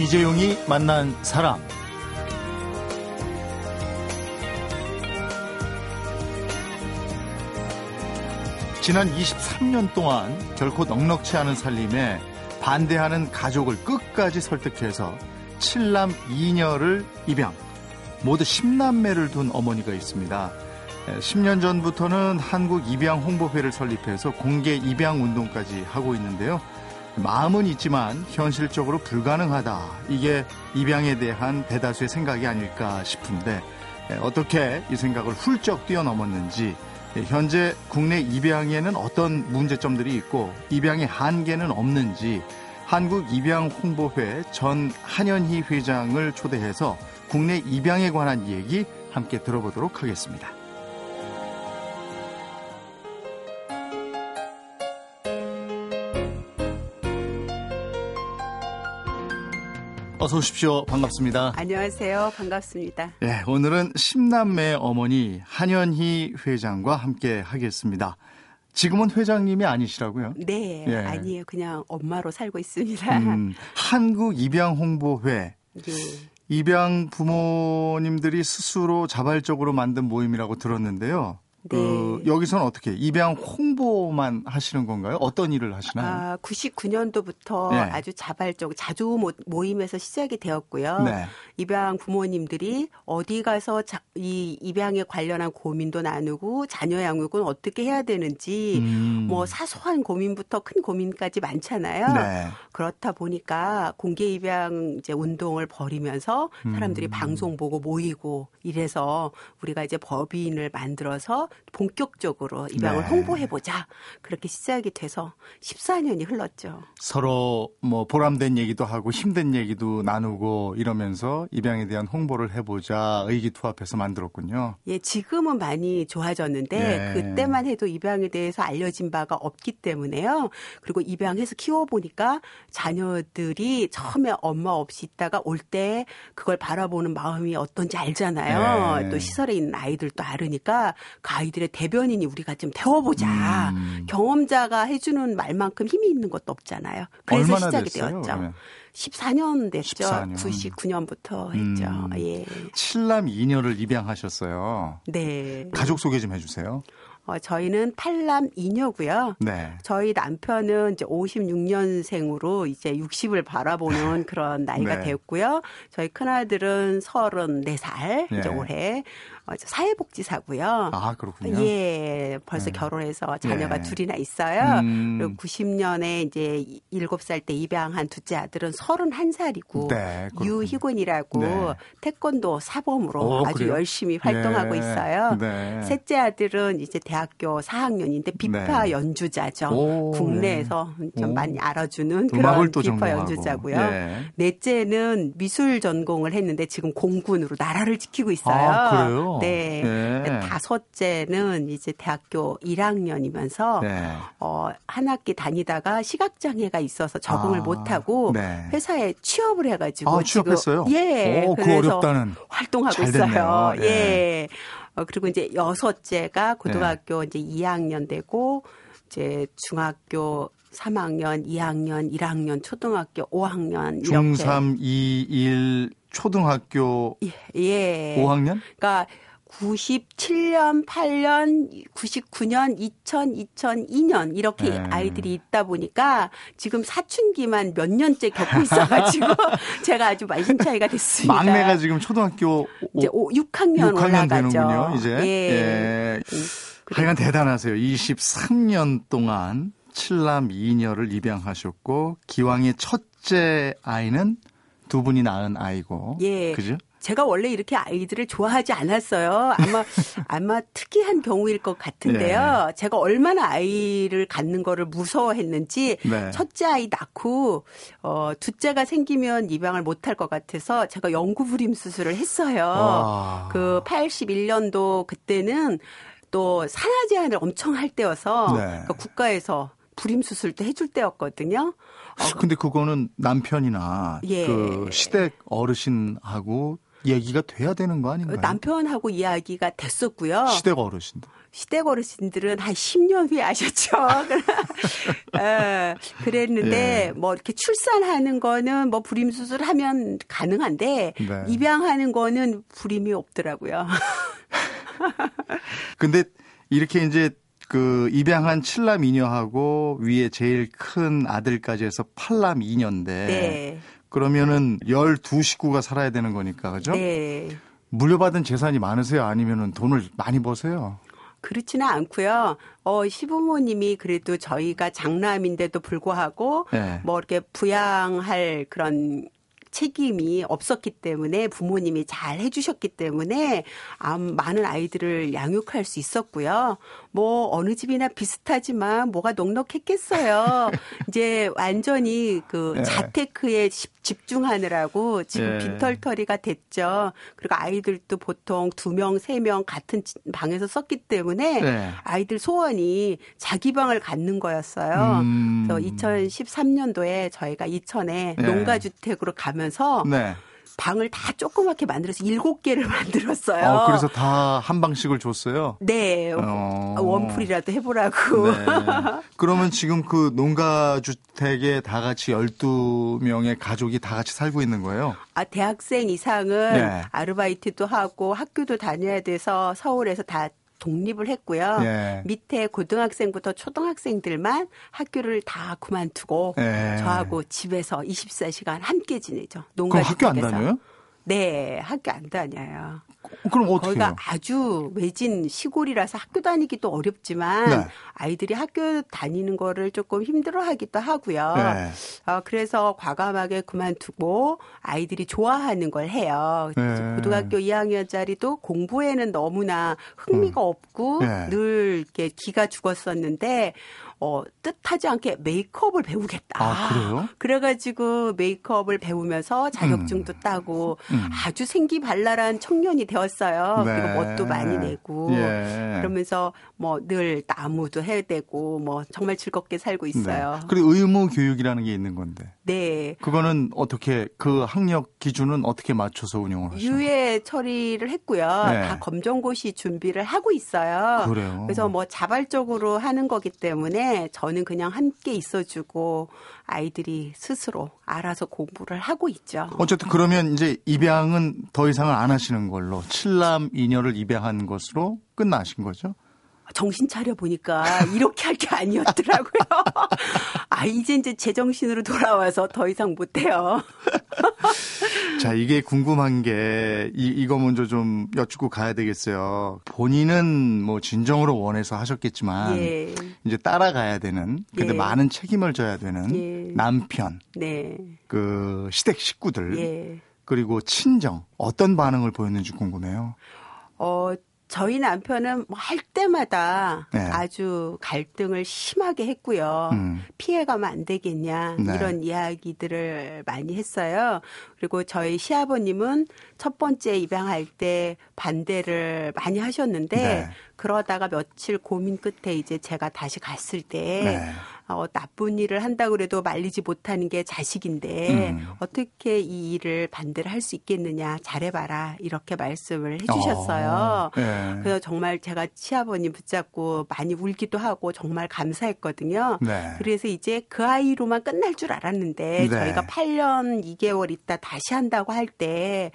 이재용이 만난 사람. 지난 23년 동안 결코 넉넉치 않은 살림에 반대하는 가족을 끝까지 설득해서 7남 2녀를 입양, 모두 10남매를 둔 어머니가 있습니다. 10년 전부터는 한국 입양 홍보회를 설립해서 공개 입양 운동까지 하고 있는데요. 마음은 있지만 현실적으로 불가능하다. 이게 입양에 대한 대다수의 생각이 아닐까 싶은데 어떻게 이 생각을 훌쩍 뛰어넘었는지 현재 국내 입양에는 어떤 문제점들이 있고 입양의 한계는 없는지 한국 입양 홍보회 전 한현희 회장을 초대해서 국내 입양에 관한 얘기 함께 들어보도록 하겠습니다. 어서 오십시오. 반갑습니다. 안녕하세요. 반갑습니다. 네, 오늘은 심남매 어머니 한현희 회장과 함께 하겠습니다. 지금은 회장님이 아니시라고요? 네, 예. 아니에요. 그냥 엄마로 살고 있습니다. 음, 한국 입양 홍보회. 예. 입양 부모님들이 스스로 자발적으로 만든 모임이라고 들었는데요. 네. 그 여기서는 어떻게 입양 홍보만 하시는 건가요? 어떤 일을 하시나요? 아, 99년도부터 네. 아주 자발적 자주 모임에서 시작이 되었고요. 네. 입양 부모님들이 어디 가서 자, 이 입양에 관련한 고민도 나누고 자녀 양육은 어떻게 해야 되는지 음. 뭐 사소한 고민부터 큰 고민까지 많잖아요. 네. 그렇다 보니까 공개 입양 이제 운동을 벌이면서 사람들이 음. 방송 보고 모이고 이래서 우리가 이제 법인을 만들어서 본격적으로 입양을 네. 홍보해보자. 그렇게 시작이 돼서 14년이 흘렀죠. 서로 뭐 보람된 얘기도 하고 힘든 얘기도 나누고 이러면서 입양에 대한 홍보를 해보자 의기투합해서 만들었군요. 예, 지금은 많이 좋아졌는데 예. 그때만 해도 입양에 대해서 알려진 바가 없기 때문에요. 그리고 입양해서 키워보니까 자녀들이 처음에 엄마 없이 있다가 올 때 그걸 바라보는 마음이 어떤지 알잖아요. 예. 또 시설에 있는 아이들도 알으니까 아이들의 대변인이 우리가 좀 되어보자. 음. 경험자가 해주는 말만큼 힘이 있는 것도 없잖아요. 그래서 시작이 됐어요? 되었죠. 네. 14년 됐죠. 14년. 99년부터 했죠. 음. 예. 7남 2녀를 입양하셨어요. 네. 가족 소개 좀 해주세요. 어, 저희는 8남 2녀고요. 네. 저희 남편은 이제 56년생으로 이제 60을 바라보는 그런 나이가 네. 됐고요. 저희 큰아들은 34살 네. 이제 올해 어, 사회복지사고요. 아 그렇군요. 예, 벌써 네. 결혼해서 자녀가 네. 둘이나 있어요. 음. 그리고 90년에 이제 7살 때 입양한 둘째 아들은 31살이고 네, 유희곤이라고 네. 태권도 사범으로 오, 아주 그래요? 열심히 활동하고 네. 있어요. 네. 셋째 아들은 이제 대학 교 4학년인데 비파 연주자죠. 오, 국내에서 좀 오. 많이 알아주는 그런 비파 연주자고요. 넷째는 미술 전공을 했는데 지금 공군으로 나라를 지키고 있어요. 아, 그래요? 네. 네. 다섯째는 이제 대학교 1학년이면서 네. 어, 한 학기 다니다가 시각 장애가 있어서 적응을 아, 못하고 네. 회사에 취업을 해가지고 아, 취업했어요? 지금 예. 오, 그 어렵다는 활동하고 있어요. 예. 예. 어, 그리고 이제 여섯째가 고등학교 이제 2학년 되고 이제 중학교 3학년, 2학년, 1학년, 초등학교 5학년 중3, 2, 1 초등학교 예. 예. 5학년? 그러니까 97년, 8년, 99년, 2000, 2002년 이렇게 네. 아이들이 있다 보니까 지금 사춘기만 몇 년째 겪고 있어가지고 제가 아주 말씀차이가 됐습니다. 막내가 지금 초등학교 이제 5, 6학년, 6학년 올라가죠. 되는군요, 이제. 예. 예. 음, 하여간 대단하세요. 23년 동안 7남 2녀를 입양하셨고 기왕의 첫째 아이는 두 분이 낳은 아이고. 예. 그죠? 제가 원래 이렇게 아이들을 좋아하지 않았어요. 아마 아마 특이한 경우일 것 같은데요. 네. 제가 얼마나 아이를 갖는 거를 무서워했는지 네. 첫째 아이 낳고 어 둘째가 생기면 입양을 못할 것 같아서 제가 영구 불임 수술을 했어요. 와. 그 81년도 그때는 또 산하 제한을 엄청 할 때여서 네. 그러니까 국가에서 불임 수술도 해줄 때였거든요. 어, 근데 그거는 남편이나 예. 그 시댁 어르신하고 얘기가 돼야 되는 거 아닌가요? 남편하고 이야기가 됐었고요. 시댁 어르신들. 시댁 어르신들은 한 10년 후에 아셨죠. 에, 그랬는데 예. 뭐 이렇게 출산하는 거는 뭐 불임 수술하면 가능한데 네. 입양하는 거는 불임이 없더라고요. 근데 이렇게 이제 그 입양한 칠남 이녀하고 위에 제일 큰 아들까지 해서 팔남 이녀인데 네. 그러면은 12식구가 살아야 되는 거니까 그죠? 네. 물려받은 재산이 많으세요? 아니면은 돈을 많이 버세요? 그렇지는 않고요. 어, 시부모님이 그래도 저희가 장남인데도 불구하고 네. 뭐 이렇게 부양할 그런 책임이 없었기 때문에 부모님이 잘 해주셨기 때문에 많은 아이들을 양육할 수 있었고요. 뭐 어느 집이나 비슷하지만 뭐가 넉넉했겠어요. 이제 완전히 그 네. 자테크에 집중하느라고 지금 네. 빈털터리가 됐죠. 그리고 아이들도 보통 두 명, 세 명 같은 방에서 썼기 때문에 네. 아이들 소원이 자기 방을 갖는 거였어요. 음. 그래서 2013년도에 저희가 이천에 농가주택으로 가면서 네. 방을 다 조그맣게 만들어서 일곱 개를 만들었어요. 어, 그래서 다 한 방씩을 줬어요? 네. 어. 원풀이라도 해보라고. 네. 그러면 지금 그 농가 주택에 다 같이 12명의 가족이 다 같이 살고 있는 거예요? 아, 대학생 이상은 네. 아르바이트도 하고 학교도 다녀야 돼서 서울에서 다 독립을 했고요. 예. 밑에 고등학생부터 초등학생들만 학교를 다 그만두고 예. 저하고 집에서 24시간 함께 지내죠. 농가 학교 안 다녀요? 네, 학교 안 다녀요. 그럼 어떻게 거기가 아주 외진 시골이라서 학교 다니기도 어렵지만 네. 아이들이 학교 다니는 거를 조금 힘들어하기도 하고요. 네. 어, 그래서 과감하게 그만두고 아이들이 좋아하는 걸 해요. 네. 고등학교 2학년짜리도 공부에는 너무나 흥미가 음. 없고 네. 늘 이렇게 기가 죽었었는데 어, 뜻하지 않게 메이크업을 배우겠다. 아, 그래요? 그래가지고 메이크업을 배우면서 자격증도 음. 따고 음. 아주 생기발랄한 청년이 되었어요. 네. 그리고 멋도 많이 내고 예. 그러면서 뭐 늘 나무도 해야 되고 뭐 정말 즐겁게 살고 있어요. 네. 그리고 의무 교육이라는 게 있는 건데. 네. 그거는 어떻게 그 학력 기준은 어떻게 맞춰서 운영을 하시나요? 유예 처리를 했고요. 네. 다 검정고시 준비를 하고 있어요. 그래요. 그래서 뭐 자발적으로 하는 거기 때문에 저는 그냥 함께 있어주고 아이들이 스스로 알아서 공부를 하고 있죠. 어쨌든 그러면 이제 입양은 더 이상은 안 하시는 걸로 칠남 이녀를 입양한 것으로 끝나신 거죠? 정신 차려 보니까 이렇게 할 게 아니었더라고요. 아, 이제 이제 제 정신으로 돌아와서 더 이상 못해요. 자, 이게 궁금한 게, 이, 이거 먼저 좀 여쭙고 가야 되겠어요. 본인은 뭐 진정으로 원해서 하셨겠지만, 예. 이제 따라가야 되는, 근데 예. 많은 책임을 져야 되는 예. 남편, 네. 그 시댁 식구들, 예. 그리고 친정, 어떤 반응을 보였는지 궁금해요. 어, 저희 남편은 뭐 할 때마다 네. 아주 갈등을 심하게 했고요. 음. 피해가면 안 되겠냐 네. 이런 이야기들을 많이 했어요. 그리고 저희 시아버님은 첫 번째 입양할 때 반대를 많이 하셨는데 네. 그러다가 며칠 고민 끝에 이제 제가 다시 갔을 때 네. 어, 나쁜 일을 한다고 그래도 말리지 못하는 게 자식인데 음. 어떻게 이 일을 반대를 할 수 있겠느냐 잘해봐라 이렇게 말씀을 해주셨어요. 어, 네. 그래서 정말 제가 치아버님 붙잡고 많이 울기도 하고 정말 감사했거든요. 네. 그래서 이제 그 아이로만 끝날 줄 알았는데 네. 저희가 8년 2개월 있다 다시 한다고 할 때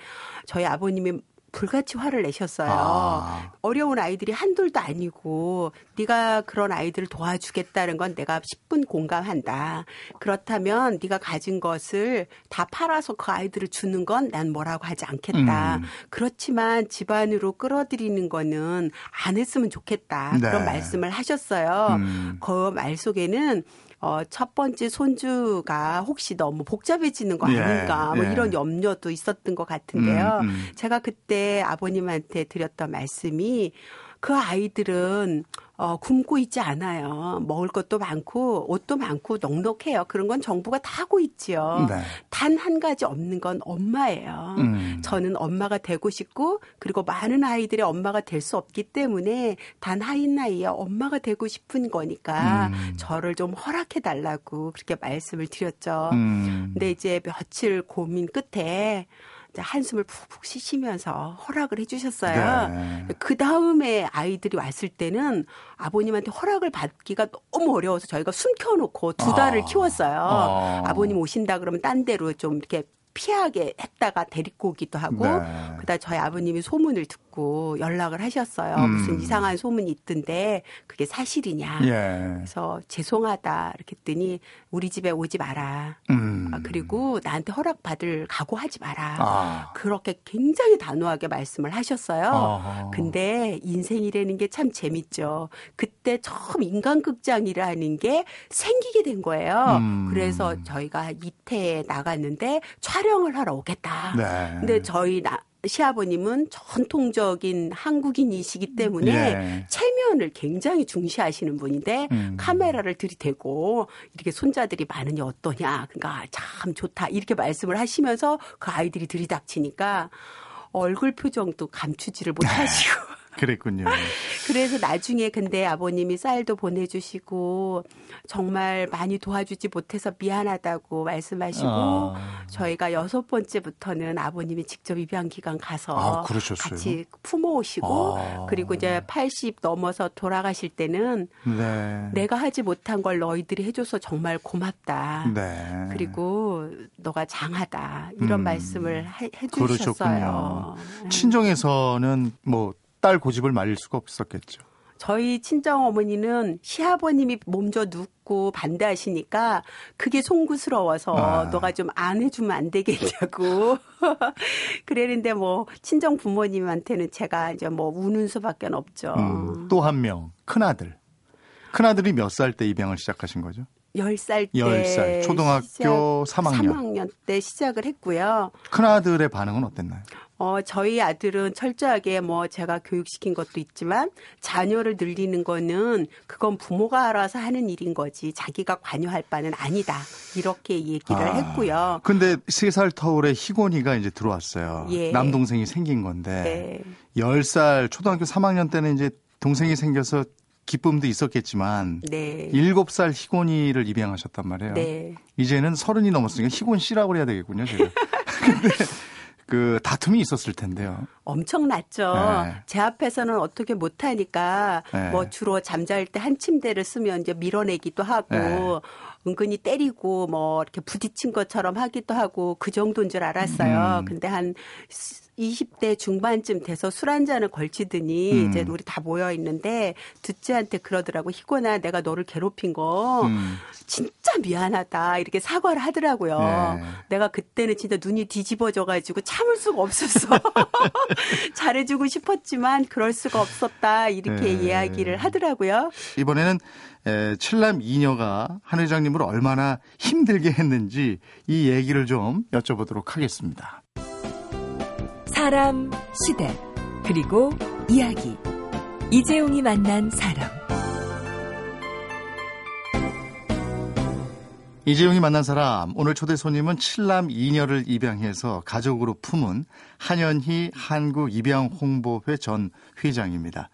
저희 아버님이 불같이 화를 내셨어요. 아. 어려운 아이들이 한둘도 아니고 네가 그런 아이들을 도와주겠다는 건 내가 10분 공감한다. 그렇다면 네가 가진 것을 다 팔아서 그 아이들을 주는 건 난 뭐라고 하지 않겠다. 음. 그렇지만 집안으로 끌어들이는 거는 안 했으면 좋겠다. 네. 그런 말씀을 하셨어요. 음. 그말 속에는 어, 첫 번째 손주가 혹시 너무 복잡해지는 거 예, 아닌가 예, 뭐 예. 이런 염려도 있었던 것 같은데요. 음, 음. 제가 그때 아버님한테 드렸던 말씀이 그 아이들은 어, 굶고 있지 않아요. 먹을 것도 많고 옷도 많고 넉넉해요. 그런 건 정부가 다 하고 있지요. 네. 단한 가지 없는 건 엄마예요. 음. 저는 엄마가 되고 싶고 그리고 많은 아이들의 엄마가 될 수 없기 때문에 단 하인 나이에 엄마가 되고 싶은 거니까 음. 저를 좀 허락해 달라고 그렇게 말씀을 드렸죠. 음. 근데 이제 며칠 고민 끝에 한숨을 푹푹 쉬시면서 허락을 해주셨어요. 네. 그 다음에 아이들이 왔을 때는 아버님한테 허락을 받기가 너무 어려워서 저희가 숨겨놓고 두 달을 아. 키웠어요. 아. 아버님 오신다 그러면 딴 데로 좀 이렇게 피하게 했다가 데리고 오기도 하고 네. 그다음 저희 아버님이 소문을 듣고 연락을 하셨어요. 음. 무슨 이상한 소문이 있던데 그게 사실이냐. 예. 그래서 죄송하다 이렇게 했더니 우리 집에 오지 마라. 음. 아, 그리고 나한테 허락 받을 각오하지 마라. 아. 그렇게 굉장히 단호하게 말씀을 하셨어요. 아하. 근데 인생이라는 게 참 재밌죠. 그때 처음 인간극장이라는 게 생기게 된 거예요. 음. 그래서 저희가 이태에 나갔는데 촬영 을 하러 오겠다. 네. 근데 저희 나, 시아버님은 전통적인 한국인이시기 때문에 예. 체면을 굉장히 중시하시는 분인데 음. 카메라를 들이대고 이렇게 손자들이 많으니 어떠냐. 그러니까 참 좋다. 이렇게 말씀을 하시면서 그 아이들이 들이닥치니까 얼굴 표정도 감추지를 못하시고 그랬군요. 그래서 나중에 근데 아버님이 쌀도 보내주시고 정말 많이 도와주지 못해서 미안하다고 말씀하시고 아. 저희가 여섯 번째부터는 아버님이 직접 입양 기관 가서 아, 같이 품어오시고 아. 그리고 이제 80 넘어서 돌아가실 때는 네. 내가 하지 못한 걸 너희들이 해줘서 정말 고맙다. 네. 그리고 너가 장하다 이런 음. 말씀을 해, 해주셨어요. 친정에서는 뭐 딸 고집을 말릴 수가 없었겠죠. 저희 친정 어머니는 시아버님이 몸져 눕고 반대하시니까 그게 송구스러워서 아. 너가 좀 안 해주면 안 되겠냐고 그랬는데 뭐 친정 부모님한테는 제가 이제 뭐 우는 수밖에 없죠. 음, 또한 명 큰 아들. 큰 아들이 몇 살 때 입양을 시작하신 거죠? 10살 때 10살 초등학교 3학년 3학년 때 시작을 했고요. 큰아들의 반응은 어땠나요? 어, 저희 아들은 철저하게 뭐 제가 교육시킨 것도 있지만 자녀를 늘리는 거는 그건 부모가 알아서 하는 일인 거지 자기가 관여할 바는 아니다. 이렇게 얘기를 아, 했고요. 근데 세 살 터울에 희곤이가 이제 들어왔어요. 예. 남동생이 생긴 건데 네. 10살 초등학교 3학년 때는 이제 동생이 생겨서 기쁨도 있었겠지만 네. 7살 희곤이를 입양하셨단 말이에요. 네. 이제는 서른이 넘었으니까 희곤 씨라고 해야 되겠군요, 제가. 근데 그 다툼이 있었을 텐데요. 엄청났죠. 네. 제 앞에서는 어떻게 못하니까 네. 뭐 주로 잠잘 때 한 침대를 쓰면 이제 밀어내기도 하고 네. 은근히 때리고 뭐 이렇게 부딪힌 것처럼 하기도 하고 그 정도인 줄 알았어요. 음. 근데 한 20대 중반쯤 돼서 술 한 잔을 걸치더니 음. 이제 우리 다 모여 있는데 듣지한테 그러더라고 희곤아 내가 너를 괴롭힌 거 음. 진짜 미안하다 이렇게 사과를 하더라고요. 네. 내가 그때는 진짜 눈이 뒤집어져 가지고 참을 수가 없었어. 잘해주고 싶었지만 그럴 수가 없었다 이렇게 네. 이야기를 하더라고요. 이번에는 에, 칠남 이녀가 한 회장님을 얼마나 힘들게 했는지 이 얘기를 좀 여쭤보도록 하겠습니다. 사람, 시대, 그리고 이야기. 이재용이 만난 사람. 이재용이 만난 사람 오늘 초대 손님은 칠남 이녀를 입양해서 가족으로 품은 한현희 한국 입양홍보회 전 회장입니다.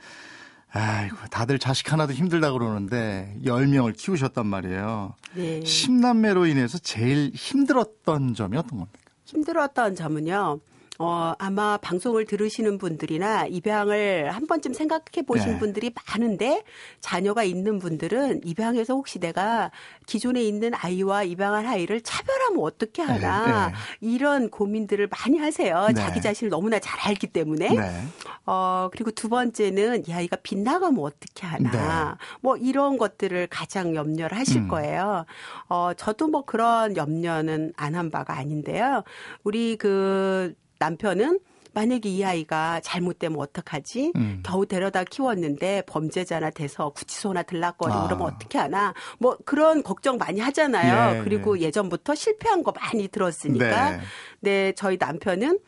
아이고, 다들 자식 하나도 힘들다 그러는데 10명을 키우셨단 말이에요. 네. 10남매로 인해서 제일 힘들었던 점이 어떤 겁니까? 힘들었던 점은요. 어, 아마 방송을 들으시는 분들이나 입양을 한 번쯤 생각해 보신 네. 분들이 많은데 자녀가 있는 분들은 입양해서 혹시 내가 기존에 있는 아이와 입양한 아이를 차별하면 어떻게 하나 네. 네. 이런 고민들을 많이 하세요. 네. 자기 자신을 너무나 잘 알기 때문에. 네. 어, 그리고 두 번째는 이 아이가 빗나가면 어떻게 하나. 네. 뭐 이런 것들을 가장 염려를 하실 음. 거예요. 어, 저도 뭐 그런 염려는 안 한 바가 아닌데요. 우리 그 남편은 만약에 이 아이가 잘못되면 어떡하지? 음. 겨우 데려다 키웠는데 범죄자나 돼서 구치소나 들락거리고 아. 그러면 어떻게 하나? 뭐 그런 걱정 많이 하잖아요. 예, 그리고 예. 전부터 실패한 거 많이 들었으니까. 네, 네 저희 남편은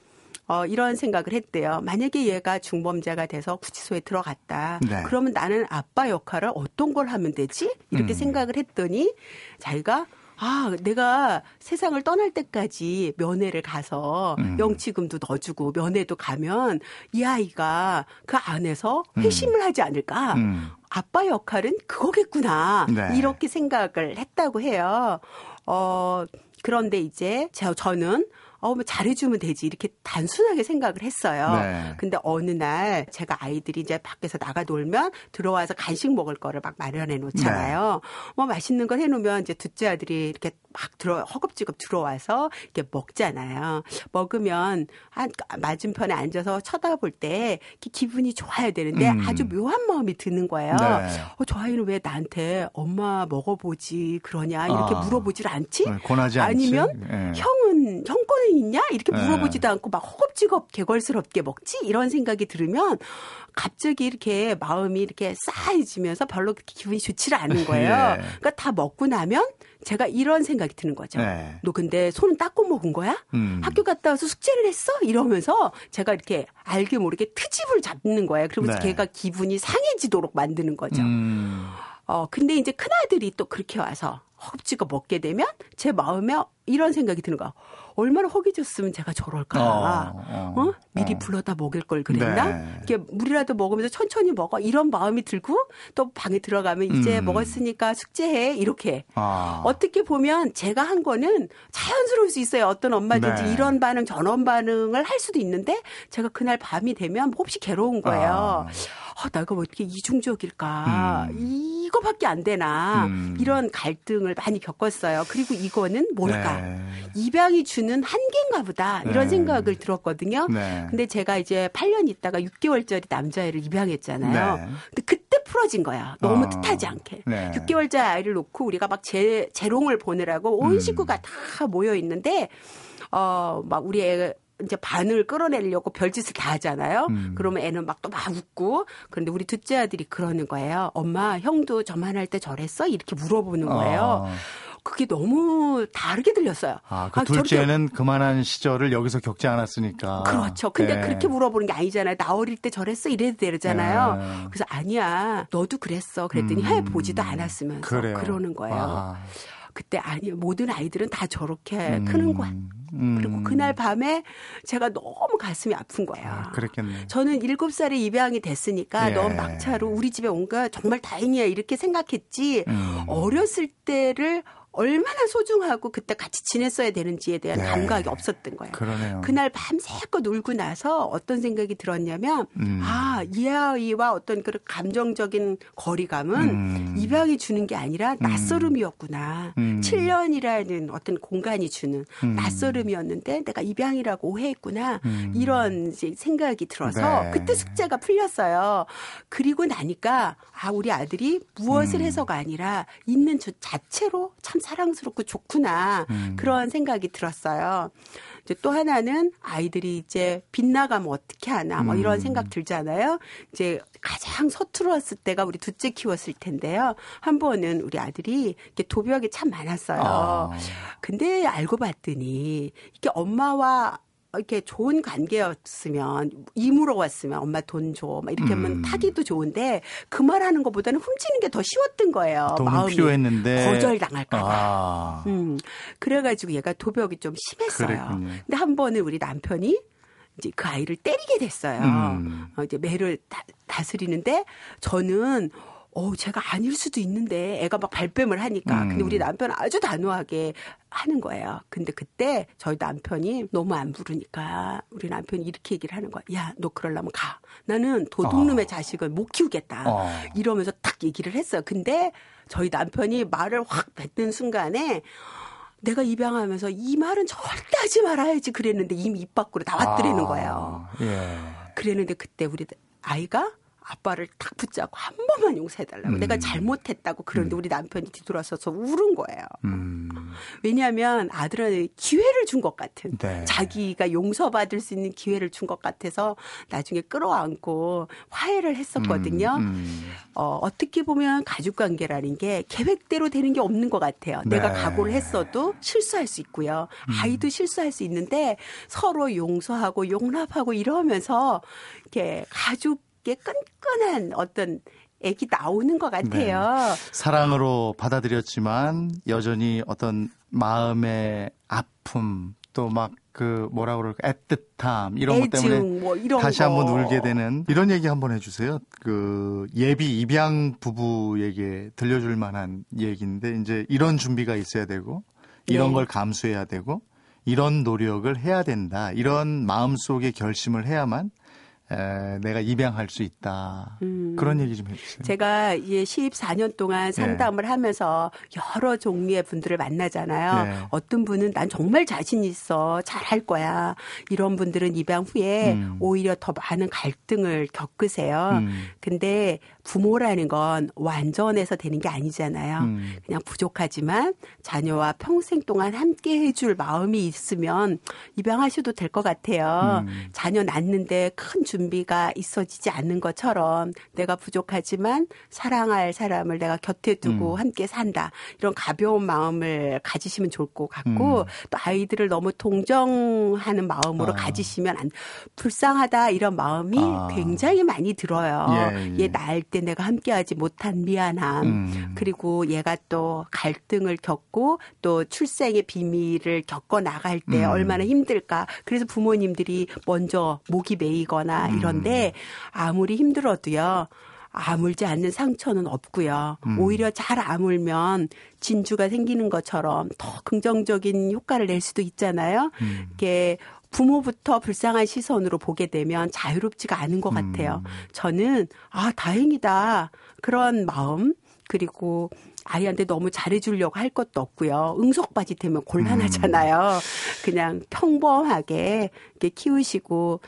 어, 이런 생각을 했대요. 만약에 얘가 중범죄가 돼서 구치소에 들어갔다. 네. 그러면 나는 아빠 역할을 어떤 걸 하면 되지? 이렇게 음. 생각을 했더니 자기가 아, 내가 세상을 떠날 때까지 면회를 가서 음. 영치금도 넣어주고 면회도 가면 이 아이가 그 안에서 음. 회심을 음. 하지 않을까. 음. 아빠 역할은 그거겠구나. 네. 이렇게 생각을 했다고 해요. 어, 그런데 이제 저, 저는 어, 뭐 잘해주면 되지. 이렇게 단순하게 생각을 했어요. 네. 근데 어느 날 제가 아이들이 이제 밖에서 나가 놀면 들어와서 간식 먹을 거를 막 마련해 놓잖아요. 네. 뭐 맛있는 걸 해놓으면 이제 둘째 아들이 이렇게 막 들어, 허겁지겁 들어와서 이렇게 먹잖아요. 먹으면 한 맞은편에 앉아서 쳐다볼 때 기분이 좋아야 되는데 음. 아주 묘한 마음이 드는 거예요. 네. 어, 저 아이는 왜 나한테 엄마 먹어보지 그러냐 이렇게 아. 물어보질 않지? 네, 권하지 아니면 네. 형은 형 거는 있냐 이렇게 네. 물어보지도 않고 막 허겁지겁 개걸스럽게 먹지 이런 생각이 들으면 갑자기 이렇게 마음이 이렇게 싸해지면서 별로 기분이 좋지를 않은 거예요. 예. 그러니까 다 먹고 나면 제가 이런 생각이 드는 거죠. 네. 너 근데 손은 닦고 먹은 거야? 음. 학교 갔다 와서 숙제를 했어? 이러면서 제가 이렇게 알게 모르게 트집을 잡는 거예요. 그러면서 네. 걔가 기분이 상해지도록 만드는 거죠. 음. 어, 근데 이제 큰아들이 또 그렇게 와서 허겁지겁 먹게 되면 제 마음에 이런 생각이 드는 거야. 얼마나 허기졌으면 제가 저럴까. 어, 어, 어? 미리 어. 불러다 먹일 걸 그랬나? 네. 이렇게 물이라도 먹으면서 천천히 먹어. 이런 마음이 들고 또 방에 들어가면 이제 음. 먹었으니까 숙제해. 이렇게. 아. 어떻게 보면 제가 한 거는 자연스러울 수 있어요. 어떤 엄마든지 네. 이런 반응, 전원 반응을 할 수도 있는데 제가 그날 밤이 되면 몹시 괴로운 거예요. 아. 어, 내가 왜 이렇게 이중적일까? 음. 이거밖에 안 되나? 음. 이런 갈등을 많이 겪었어요. 그리고 이거는 뭘까? 네. 입양이 주는 한계인가 보다. 이런 네. 생각을 들었거든요. 네. 근데 제가 이제 8년 있다가 6개월짜리 남자애를 입양했잖아요. 네. 근데 그때 풀어진 거야. 너무 어. 뜻하지 않게. 6개월짜리 아이를 놓고 우리가 막 재, 재롱을 보느라고 온 음. 식구가 다 모여 있는데 어, 막 우리 애 이제 반을 끌어내려고 별짓을 다 하잖아요. 음. 그러면 애는 막또막 웃고 그런데 우리 둘째 아들이 그러는 거예요. 엄마 형도 저만 할 때 저랬어? 이렇게 물어보는 거예요. 어. 그게 너무 다르게 들렸어요. 아, 그 아, 둘째는 저렇게... 그만한 시절을 여기서 겪지 않았으니까. 그렇죠. 근데 네. 그렇게 물어보는 게 아니잖아요. 나 어릴 때 저랬어? 이래도 되잖아요. 네. 그래서 아니야. 너도 그랬어. 그랬더니 음. 해 보지도 않았으면서 그래요. 그러는 거예요. 아. 그때 아니 모든 아이들은 다 저렇게 음. 크는 거야. 음. 그리고 그날 밤에 제가 너무 가슴이 아픈 거예요. 아, 그랬겠네. 저는 일곱 살에 입양이 됐으니까 예. 너무 막차로 우리 집에 온 거 정말 다행이야 이렇게 생각했지. 음. 어렸을 때를 얼마나 소중하고 그때 같이 지냈어야 되는지에 대한 네. 감각이 없었던 거예요. 그러네요. 그날 밤새껏 울고 나서 어떤 생각이 들었냐면 음. 아, 이 아이와 어떤 그런 감정적인 거리감은 음. 입양이 주는 게 아니라 음. 낯설음이었구나. 음. 7년이라는 어떤 공간이 주는 음. 낯설음이었는데 내가 입양이라고 오해했구나. 음. 이런 생각이 들어서 네. 그때 숙제가 풀렸어요. 그리고 나니까 아, 우리 아들이 무엇을 해서가 아니라 있는 저 자체로 참 사랑스럽고 좋구나 음. 그런 생각이 들었어요. 이제 또 하나는 아이들이 이제 빗나가면 어떻게 하나 뭐 이런 음. 생각 들잖아요. 이제 가장 서투르웠을 때가 우리 둘째 키웠을 텐데요. 한 번은 우리 아들이 이렇게 도벽이 참 많았어요. 아. 근데 알고 봤더니 이게 엄마와 이렇게 좋은 관계였으면 이물어 왔으면 엄마 돈 줘. 막 이렇게 하면 음. 타기도 좋은데 그 말하는 것보다는 훔치는 게 더 쉬웠던 거예요. 마음이 필요했는데 거절 당할까 봐. 아. 음. 그래가지고 얘가 도벽이 좀 심했어요. 그랬군요. 근데 한 번은 우리 남편이 이제 그 아이를 때리게 됐어요. 음. 어, 이제 매를 다, 다스리는데 저는 어, 제가 아닐 수도 있는데 애가 막 발뺌을 하니까. 음. 근데 우리 남편은 아주 단호하게 하는 거예요. 근데 그때 저희 남편이 너무 안 부르니까 우리 남편이 이렇게 얘기를 하는 거야. 야, 너 그러려면 가. 나는 도둑놈의 어. 자식을 못 키우겠다. 어. 이러면서 딱 얘기를 했어요. 근데 저희 남편이 말을 확 뱉는 순간에 내가 입양하면서 이 말은 절대 하지 말아야지 그랬는데 이미 입 밖으로 나왔더라는 아. 거예요. 예. 그랬는데 그때 우리 아이가 아빠를 탁 붙잡고 한 번만 용서해달라고. 음. 내가 잘못했다고 그런데 음. 우리 남편이 뒤돌아서서 울은 거예요. 음. 왜냐하면 아들한테 기회를 준 것 같은. 네. 자기가 용서받을 수 있는 기회를 준 것 같아서 나중에 끌어안고 화해를 했었거든요. 음. 음. 어, 어떻게 보면 가족 관계라는 게 계획대로 되는 게 없는 것 같아요. 네. 내가 각오를 했어도 실수할 수 있고요. 음. 아이도 실수할 수 있는데 서로 용서하고 용납하고 이러면서 이렇게 가족 게 끈끈한 어떤 애기 나오는 것 같아요. 네. 사랑으로 받아들였지만 여전히 어떤 마음의 아픔 또 막 그 뭐라 그럴까 애틋함 이런 것 때문에 뭐 이런 다시 거. 한번 울게 되는 이런 얘기 한번 해주세요. 그 예비 입양 부부에게 들려줄 만한 얘기인데 이제 이런 준비가 있어야 되고 이런 네. 걸 감수해야 되고 이런 노력을 해야 된다. 이런 마음속의 결심을 해야만 에, 내가 입양할 수 있다. 음. 그런 얘기 좀 해주세요. 제가 이제 14년 동안 네. 상담을 네. 하면서 여러 종류의 분들을 만나잖아요. 네. 어떤 분은 난 정말 자신 있어. 잘할 거야. 이런 분들은 입양 후에 음. 오히려 더 많은 갈등을 겪으세요. 음. 근데 부모라는 건 완전해서 되는 게 아니잖아요. 음. 그냥 부족하지만 자녀와 평생 동안 함께 해줄 마음이 있으면 입양하셔도 될 것 같아요. 음. 자녀 낳는데 큰 준비가 있어지지 않는 것처럼 내가 부족하지만 사랑할 사람을 내가 곁에 두고 음. 함께 산다. 이런 가벼운 마음을 가지시면 좋을 것 같고 음. 또 아이들을 너무 동정하는 마음으로 아. 가지시면 안 불쌍하다 이런 마음이 아. 굉장히 많이 들어요. 예, 예. 얘 날때 내가 함께하지 못한 미안함 음. 그리고 얘가 또 갈등을 겪고 또 출생의 비밀을 겪어 나갈 때 음. 얼마나 힘들까. 그래서 부모님들이 먼저 목이 메이거나 음. 이런데 아무리 힘들어도요. 아물지 않는 상처는 없고요. 음. 오히려 잘 아물면 진주가 생기는 것처럼 더 긍정적인 효과를 낼 수도 있잖아요. 음. 이게 부모부터 불쌍한 시선으로 보게 되면 자유롭지가 않은 것 같아요. 음. 저는 아 다행이다 그런 마음 그리고 아이한테 너무 잘해주려고 할 것도 없고요. 응석바지 되면 곤란하잖아요. 음. 그냥 평범하게 이렇게 키우시고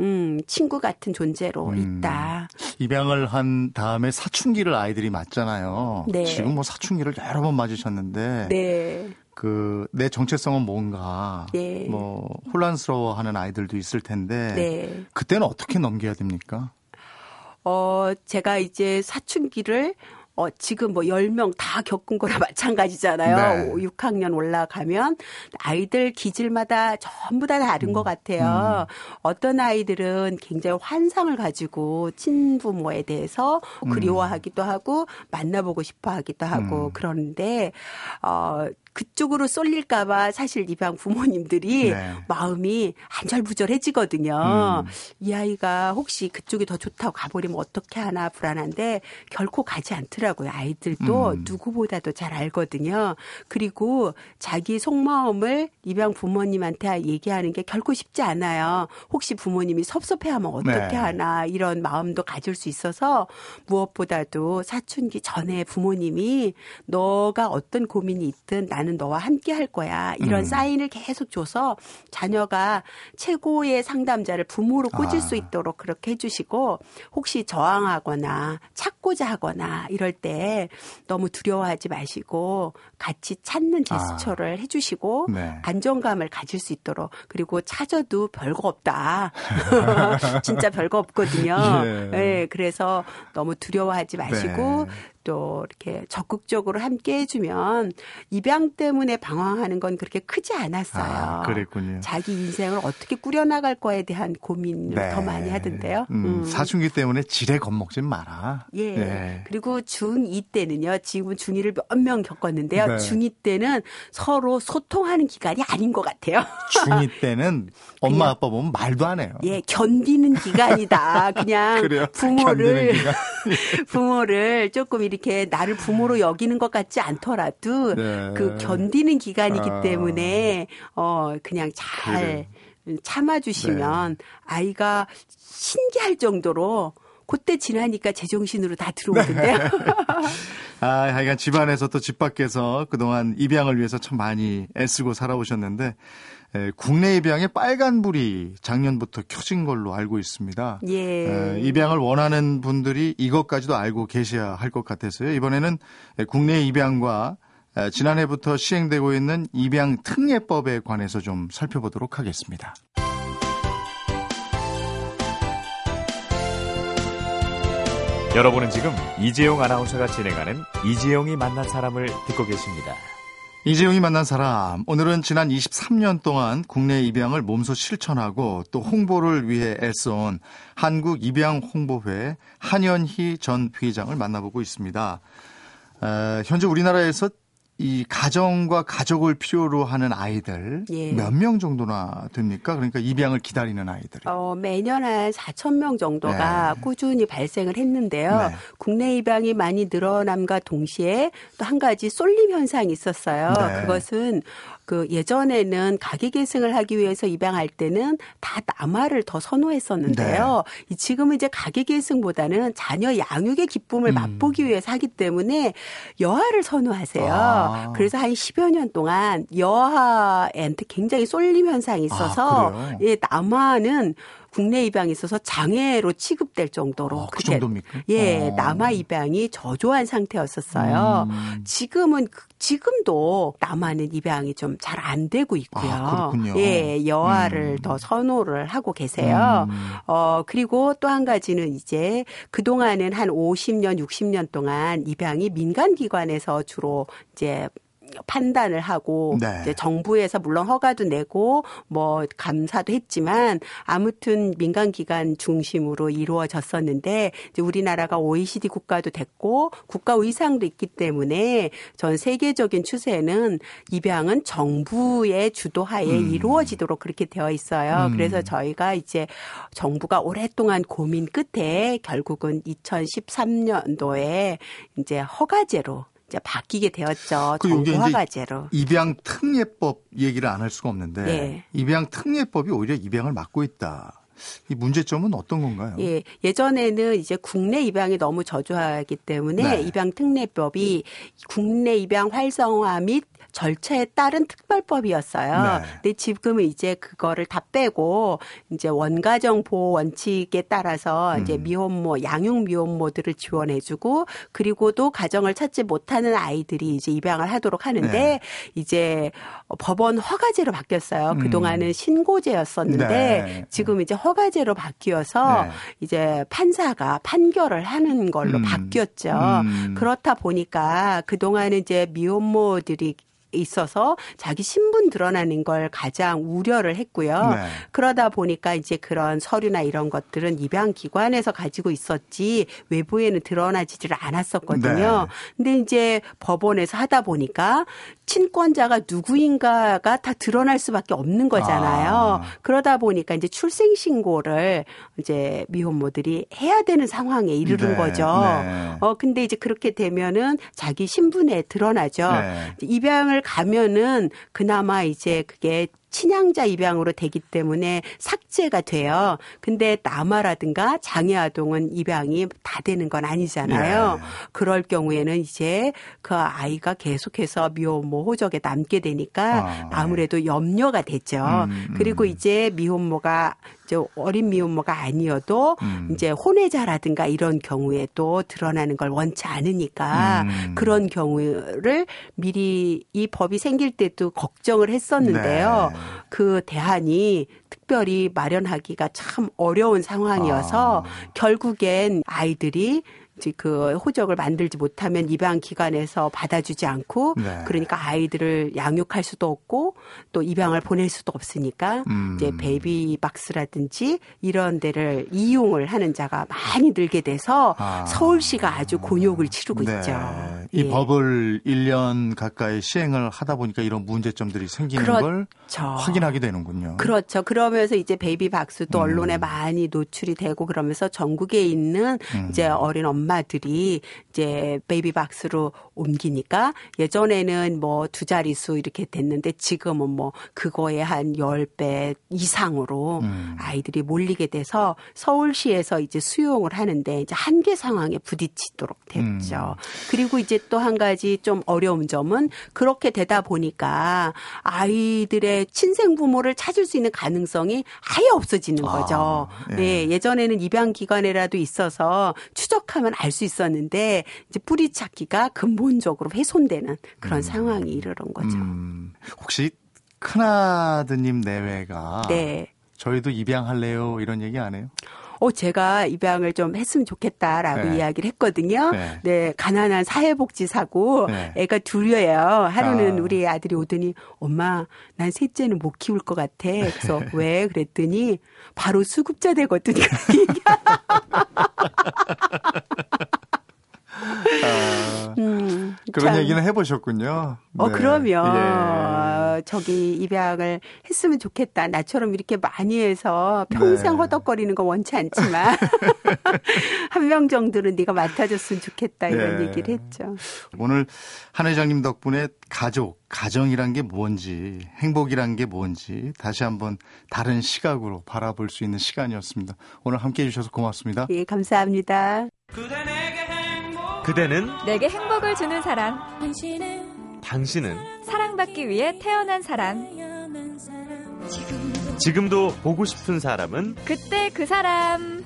음, 친구 같은 존재로 음, 있다. 입양을 한 다음에 사춘기를 아이들이 맞잖아요. 네. 지금 뭐 사춘기를 여러 번 맞으셨는데. 네. 그, 내 정체성은 뭔가. 네. 뭐, 혼란스러워 하는 아이들도 있을 텐데. 네. 그때는 어떻게 넘겨야 됩니까? 어, 제가 이제 사춘기를 어, 지금 뭐 10명 다 겪은 거나 마찬가지잖아요. 네. 6학년 올라가면 아이들 기질마다 전부 다 다른 음. 것 같아요. 음. 어떤 아이들은 굉장히 환상을 가지고 친부모에 대해서 음. 그리워하기도 하고 만나보고 싶어 하기도 하고 음. 그러는데, 어, 그쪽으로 쏠릴까봐 사실 입양 부모님들이 네. 마음이 안절부절해지거든요. 음. 이 아이가 혹시 그쪽이 더 좋다고 가버리면 어떻게 하나 불안한데 결코 가지 않더라고요. 아이들도 음. 누구보다도 잘 알거든요. 그리고 자기 속마음을 입양 부모님한테 얘기하는 게 결코 쉽지 않아요. 혹시 부모님이 섭섭해하면 어떻게 네. 하나 이런 마음도 가질 수 있어서 무엇보다도 사춘기 전에 부모님이 너가 어떤 고민이 있든 나는 나는 너와 함께 할 거야. 이런 음. 사인을 계속 줘서 자녀가 최고의 상담자를 부모로 꽂을 아. 수 있도록 그렇게 해주시고 혹시 저항하거나 찾고자 하거나 이럴 때 너무 두려워하지 마시고 같이 찾는 제스처를 아. 해주시고 네. 안정감을 가질 수 있도록 그리고 찾아도 별거 없다. 진짜 별거 없거든요. 예. 네, 그래서 너무 두려워하지 마시고 네. 또 이렇게 적극적으로 함께 해주면 입양 때문에 방황하는 건 그렇게 크지 않았어요. 아, 그랬군요. 자기 인생을 어떻게 꾸려나갈 거에 대한 고민을 네. 더 많이 하던데요. 음, 음. 사춘기 때문에 지레 겁먹지 마라. 예. 네. 그리고 중2 때는요. 지금은 중2를 몇 명 겪었는데요. 네. 중2 때는 서로 소통하는 기간이 아닌 것 같아요. 중2 때는 엄마 아빠 보면 말도 안 해요. 예, 견디는 기간이다. 그냥 부모를 부모를 조금 이렇게 이렇게 나를 부모로 여기는 것 같지 않더라도 네. 그 견디는 기간이기 아. 때문에 어 그냥 잘 그래. 참아주시면 네. 아이가 신기할 정도로 그때 지나니까 제정신으로 다 들어오던데요. 네. 아, 하여간 집안에서 또 집 밖에서 그동안 입양을 위해서 참 많이 애쓰고 살아오셨는데 에, 국내 입양에 빨간불이 작년부터 켜진 걸로 알고 있습니다. 예. 에, 입양을 원하는 분들이 이것까지도 알고 계셔야 할 것 같아서요. 이번에는 국내 입양과 에, 지난해부터 시행되고 있는 입양 특례법에 관해서 좀 살펴보도록 하겠습니다. 여러분은 지금 이재용 아나운서가 진행하는 이재용이 만난 사람을 듣고 계십니다. 이재용이 만난 사람. 오늘은 지난 23년 동안 국내 입양을 몸소 실천하고 또 홍보를 위해 애써온 한국 입양 홍보회 한현희 전 회장을 만나보고 있습니다. 어, 현재 우리나라에서 이 가정과 가족을 필요로 하는 아이들 예. 몇명 정도나 됩니까? 그러니까 입양을 기다리는 아이들이. 어, 매년 한 4천 명 정도가 네. 꾸준히 발생을 했는데요. 네. 국내 입양이 많이 늘어남과 동시에 또 한 가지 쏠림 현상이 있었어요. 네. 그것은 그 예전에는 가계 계승을 하기 위해서 입양할 때는 다 남아를 더 선호했었는데요. 네. 지금은 이제 가계 계승보다는 자녀 양육의 기쁨을 음. 맛보기 위해서 하기 때문에 여아를 선호하세요. 아. 그래서 한 10여 년 동안 여아한테 굉장히 쏠림 현상이 있어서 아, 예, 남아는 국내 입양에 있어서 장애로 취급될 정도로 아, 그 정도입니까? 예, 어. 남아 입양이 저조한 상태였었어요. 음. 지금은 그, 지금도 남아는 입양이 좀 잘 안 되고 있고요. 아, 예, 여아를 음. 더 선호를 하고 계세요. 음. 어, 그리고 또 한 가지는 이제 그동안은 한 50년, 60년 동안 입양이 민간 기관에서 주로 이제 판단을 하고 네. 이제 정부에서 물론 허가도 내고 뭐 감사도 했지만 아무튼 민간 기관 중심으로 이루어졌었는데 이제 우리나라가 OECD 국가도 됐고 국가 의상도 있기 때문에 전 세계적인 추세는 입양은 정부의 주도하에 음. 이루어지도록 그렇게 되어 있어요. 음. 그래서 저희가 이제 정부가 오랫동안 고민 끝에 결국은 2013년도에 이제 허가제로 이제 바뀌게 되었죠. 그 정부화가제로. 입양 특례법 얘기를 안 할 수가 없는데 네. 입양 특례법이 오히려 입양을 막고 있다. 이 문제점은 어떤 건가요? 예, 예전에는 이제 국내 입양이 너무 저조하기 때문에 네. 입양 특례법이 국내 입양 활성화 및 절차에 따른 특별법이었어요. 네. 근데 지금은 이제 그거를 다 빼고 이제 원가정 보호 원칙에 따라서 음. 이제 미혼모, 양육 미혼모들을 지원해주고 그리고도 가정을 찾지 못하는 아이들이 이제 입양을 하도록 하는데 네. 이제 법원 허가제로 바뀌었어요. 음. 그 동안은 신고제였었는데 네. 지금 이제 허가제로 바뀌어서 네. 이제 판사가 판결을 하는 걸로 음. 바뀌었죠. 음. 그렇다 보니까 그 동안은 이제 미혼모들이 있어서 자기 신분 드러나는 걸 가장 우려를 했고요. 네. 그러다 보니까 이제 그런 서류나 이런 것들은 입양 기관에서 가지고 있었지 외부에는 드러나지를 않았었거든요. 네. 근데 이제 법원에서 하다 보니까 친권자가 누구인가가 다 드러날 수밖에 없는 거잖아요. 아. 그러다 보니까 이제 출생 신고를 이제 미혼모들이 해야 되는 상황에 이르는 네. 거죠. 네. 어 근데 이제 그렇게 되면은 자기 신분에 드러나죠. 네. 입양을 가면은 그나마 이제 그게 친양자 입양으로 되기 때문에 삭제가 돼요. 근데 남아라든가 장애 아동은 입양이 다 되는 건 아니잖아요. 네. 그럴 경우에는 이제 그 아이가 계속해서 미혼모 호적에 남게 되니까 아, 네. 아무래도 염려가 되죠. 음, 음. 그리고 이제 미혼모가 이제 어린 미혼모가 아니어도 음. 이제 혼외자라든가 이런 경우에 도 드러나는 걸 원치 않으니까 음. 그런 경우를 미리 이 법이 생길 때도 걱정을 했었는데요. 네. 그 대안이 특별히 마련하기가 참 어려운 상황이어서 아. 결국엔 아이들이 그 호적을 만들지 못하면 입양 기관에서 받아주지 않고 네. 그러니까 아이들을 양육할 수도 없고 또 입양을 보낼 수도 없으니까 음. 이제 베이비 박스라든지 이런 데를 이용을 하는 자가 많이 늘게 돼서 아. 서울시가 아주 곤욕을 치르고 네. 있죠. 이 예. 법을 1년 가까이 시행을 하다 보니까 이런 문제점들이 생기는 그렇죠. 걸 확인하게 되는군요. 그렇죠. 그러면서 이제 베이비 박스도 음. 언론에 많이 노출이 되고 그러면서 전국에 있는 음. 이제 어린 엄마 엄마들이 이제 베이비박스로 옮기니까 예전에는 뭐 두 자릿수 이렇게 됐는데 지금은 뭐 그거에 한 10배 이상으로 음. 아이들이 몰리게 돼서 서울시에서 이제 수용을 하는데 이제 한계 상황에 부딪히도록 됐죠. 음. 그리고 이제 또 한 가지 좀 어려운 점은 그렇게 되다 보니까 아이들의 친생 부모를 찾을 수 있는 가능성이 아예 없어지는 아, 거죠. 아, 예. 네, 예전에는 입양 기관에라도 있어서 추적하면 알 수 있었는데 이제 뿌리 찾기가 근본적으로 훼손되는 그런 음. 상황이 이르는 거죠. 음. 혹시 큰아드님 내외가 네. 저희도 입양할래요 이런 얘기 안 해요? 어, 제가 입양을 좀 했으면 좋겠다라고 네. 이야기를 했거든요. 네. 네. 가난한 사회복지사고 네. 애가 둘이에요. 하루는 아. 우리 아들이 오더니 엄마, 난 셋째는 못 키울 것 같아. 그래서 왜? 그랬더니 바로 수급자 되거든요. 얘기는 해보셨군요. 어, 네. 그러면 예. 저기 입양을 했으면 좋겠다. 나처럼 이렇게 많이 해서 평생 네. 허덕거리는 거 원치 않지만 한 명 정도는 네가 맡아줬으면 좋겠다 이런 예. 얘기를 했죠. 오늘 한 회장님 덕분에 가족, 가정이란 게 뭔지, 행복이란 게 뭔지 다시 한번 다른 시각으로 바라볼 수 있는 시간이었습니다. 오늘 함께 해주셔서 고맙습니다. 예, 감사합니다. 그대 는 내게 행복을 주는 사람. 당신은 사랑받기 위해 태어난 사람. 지금도 보고 싶은 사람은 그때 그 사람.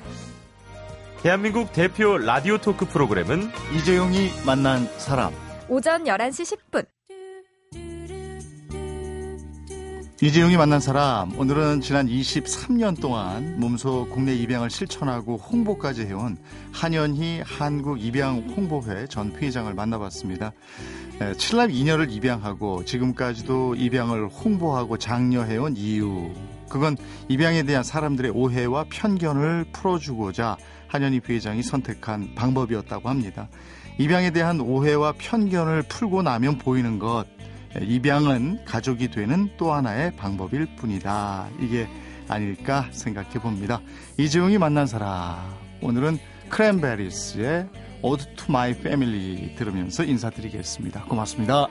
대한민국 대표 라디오 토크 프로그램은 이재용이 만난 사람. 오전 11시 10분. 이재용이 만난 사람 오늘은 지난 23년 동안 몸소 국내 입양을 실천하고 홍보까지 해온 한현희 한국 입양 홍보회 전 회장을 만나봤습니다. 칠남 2녀를 입양하고 지금까지도 입양을 홍보하고 장려해온 이유 그건 입양에 대한 사람들의 오해와 편견을 풀어주고자 한현희 회장이 선택한 방법이었다고 합니다. 입양에 대한 오해와 편견을 풀고 나면 보이는 것 입양은 가족이 되는 또 하나의 방법일 뿐이다. 이게 아닐까 생각해 봅니다. 이재용이 만난 사람. 오늘은 크랜베리스의 Ode to My Family 들으면서 인사드리겠습니다. 고맙습니다.